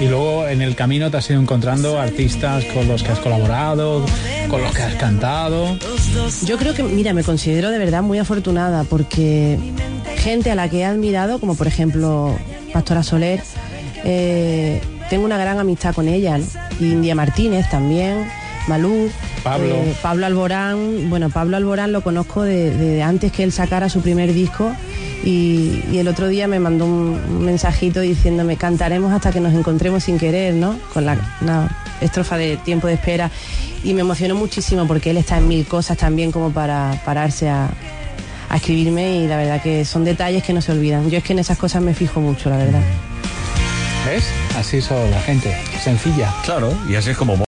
Y luego en el camino te has ido encontrando artistas con los que has colaborado, con los que has cantado. Yo creo que, mira, me considero de verdad muy afortunada porque gente a la que he admirado, como por ejemplo Pastora Soler, eh, tengo una gran amistad con ella, ¿no? India Martínez también, Malú. Pablo. eh, Pablo Alborán, bueno, Pablo Alborán lo conozco de, de antes que él sacara su primer disco y, y el otro día me mandó un, un mensajito diciéndome cantaremos hasta que nos encontremos sin querer, ¿no? Con la una estrofa de tiempo de espera y me emocionó muchísimo porque él está en mil cosas también como para pararse a, a escribirme y la verdad que son detalles que no se olvidan. Yo es que en esas cosas me fijo mucho, la verdad. ¿Ves? Así son la gente, sencilla. Claro, y así es como